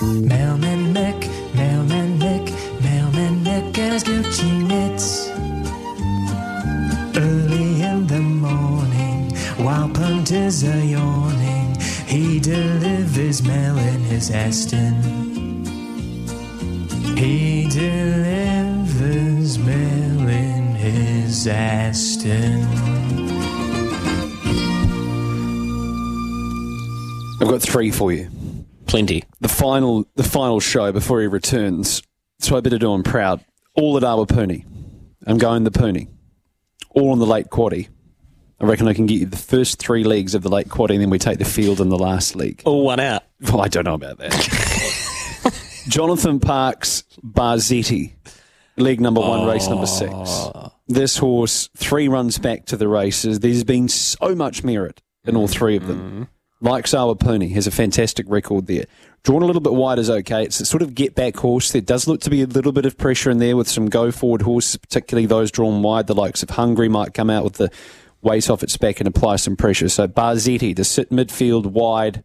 Mailman Mick, Mailman Mick, Mailman Mick and his Gucci knits. Early in the morning, while punters are yawning, he delivers mail in his Aston. He delivers mail in his Aston. I've got three for you. Plenty. The final, the final show before he returns. So I better do him proud. All at Awapuni. I'm going the Puni. All on the late quaddy. I reckon I can get you the first three legs of the late quaddy, and then we take the field in the last league. All one out. Well, I don't know about that. Jonathan Parkes Barzetti, leg number one, race number six. This horse, three runs back to the races. There's been so much merit in all three of them. Mm-hmm. Likes Awapuni has a fantastic record there. Drawn a little bit wide is okay. It's a sort of get back horse. There does look to be a little bit of pressure in there with some go forward horses, particularly those drawn wide. The likes of Hungry might come out with the weight off its back and apply some pressure. So Barzetti to sit midfield wide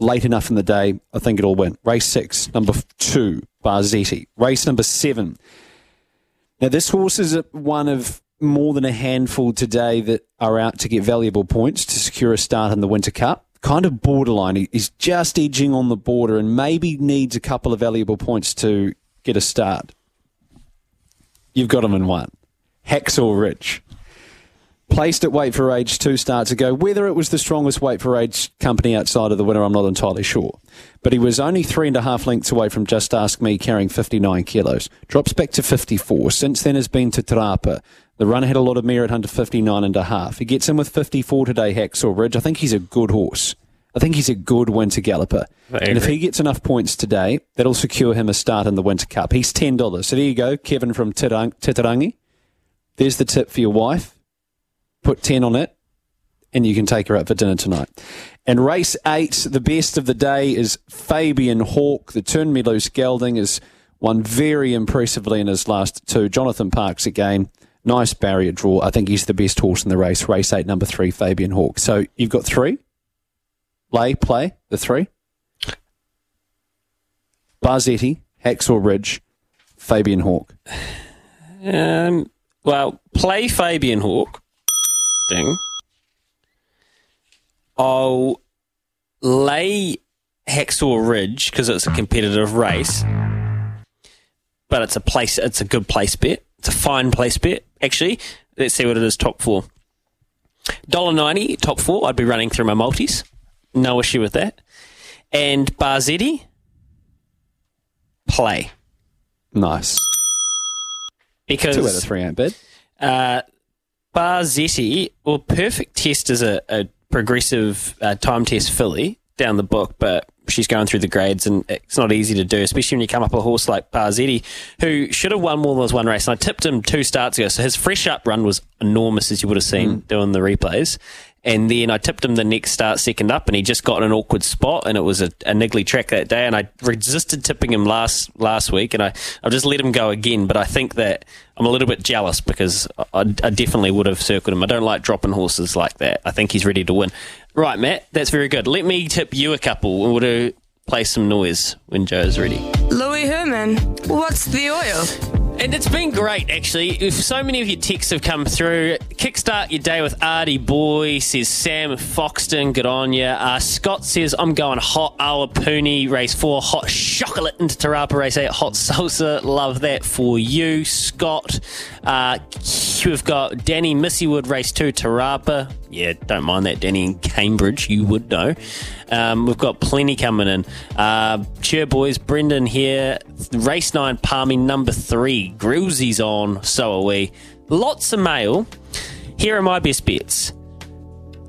late enough in the day, I think it'll win. Race six, number two, Barzetti. Race number seven. Now, this horse is one of more than a handful today that are out to get valuable points to secure a start in the Winter Cup. Kind of borderline. He- He's just edging on the border and maybe needs a couple of valuable points to get a start. You've got him in one. Hacksaw Ridge. placed at Weight for Age two starts ago. Whether it was the strongest Weight for Age company outside of the winner, I'm not entirely sure. But he was only three and a half lengths away from Just Ask Me, carrying 59 kilos. Drops back to 54. Since then has been to Te Rapa. The run had a lot of merit under 59 and a half. He gets in with 54 today, Hacksaw Ridge. I think he's a good horse. I think he's a good winter galloper. And if he gets enough points today, that'll secure him a start in the Winter Cup. He's $10. So there you go, Kevin from Titirangi. There's the tip for your wife put 10 on it, and you can take her out for dinner tonight. And race eight, the best of the day is Fabian Hawk. The Turn Me Loose gelding is won very impressively in his last two. Jonathan Parkes again. Nice barrier draw. I think he's the best horse in the race. Race eight, number three, Fabian Hawk. So you've got three. Lay, play, the three. Barzetti, Hacksaw Ridge, Fabian Hawk. Um, well, play Fabian Hawk. Ding. I'll lay Hacksaw Ridge because it's a competitive race, but it's a place. It's a good place bet. It's a fine place bet. Actually, let's see what it is. Top four. Dollar ninety. Top four. I'd be running through my multis. No issue with that. And Barzetti. Play Nice. because Two out of three ain't bad. uh, Barzetti, well, perfect test is a, a progressive uh, time test filly down the book, but she's going through the grades and it's not easy to do, especially when you come up a horse like Barzetti, who should have won more than one race. And I tipped him two starts ago, so his fresh up run was enormous, as you would have seen mm. doing the replays. And then I tipped him the next start second up, and he just got in an awkward spot, and it was a, a niggly track that day. And I resisted tipping him last last week, and I I've just let him go again. But I think that I'm a little bit jealous because I, I definitely would have circled him. I don't like dropping horses like that. I think he's ready to win. Right, Matt, that's very good. Let me tip you a couple, we'll do play some noise when Joe's ready. Louis Herman, what's the oil? And it's been great, actually. If so many of your texts have come through, kickstart your day with Artie Boy, says Sam Foxton, good on you. Uh, Scott says, I'm going hot Awapuni, race four, hot chocolate into Te Rapa, race eight, hot salsa. Love that for you, Scott. Uh, we've got Danny Missywood, race two, Te Rapa. Yeah, don't mind that, Danny in Cambridge, you would know. Um, we've got plenty coming in. Uh, cheer boys, Brendan here. Race nine, Palmy number three. Grillsy's on, so are we. Lots of mail. Here are my best bets.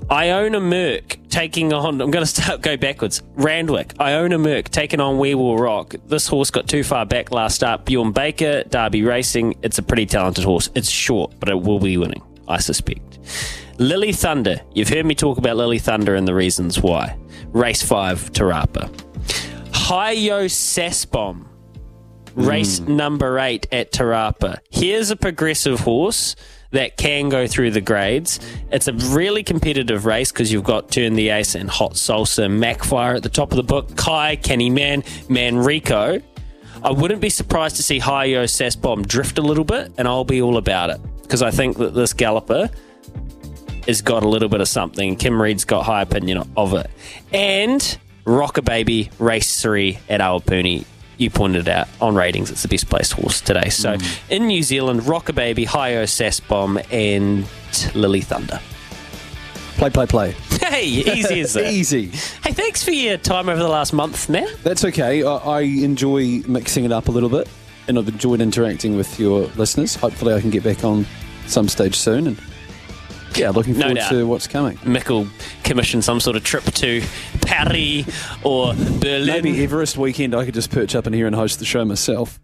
Iona Merck taking on. I'm going to start go backwards. Randwick. Iona Merck taking on We Will Rock. This horse got too far back last start. Bjorn Baker, Derby Racing. It's a pretty talented horse. It's short, but it will be winning, I suspect. Lily Thunder. You've heard me talk about Lily Thunder and the reasons why. Race five, Te Rapa. Hiyo Sasbomb. Race hmm. number eight at Te Rapa. Here's a progressive horse that can go through the grades. It's a really competitive race because you've got Turn the Ace and Hot Salsa, Macfire at the top of the book, Kai, Kenny Man, Manrico. I wouldn't be surprised to see Hiyo Sasbomb drift a little bit, and I'll be all about it because I think that this galloper has got a little bit of something. Kim Reed's got high opinion of it. And Rocker Baby Race 3 at Awapuni. You pointed out on ratings, it's the best placed horse today. So mm. in New Zealand, Rocker Baby, Hiyo Sasbomb, and Lily Thunder. Play, play, play. Hey, easy as that. Easy. Hey, thanks for your time over the last month, man. That's okay. I, I enjoy mixing it up a little bit, and I've enjoyed interacting with your listeners. Hopefully, I can get back on some stage soon. And yeah, looking forward doubt. to what's coming. Mick will commission some sort of trip to Paris or Berlin. Maybe Everest weekend, I could just perch up in here and host the show myself.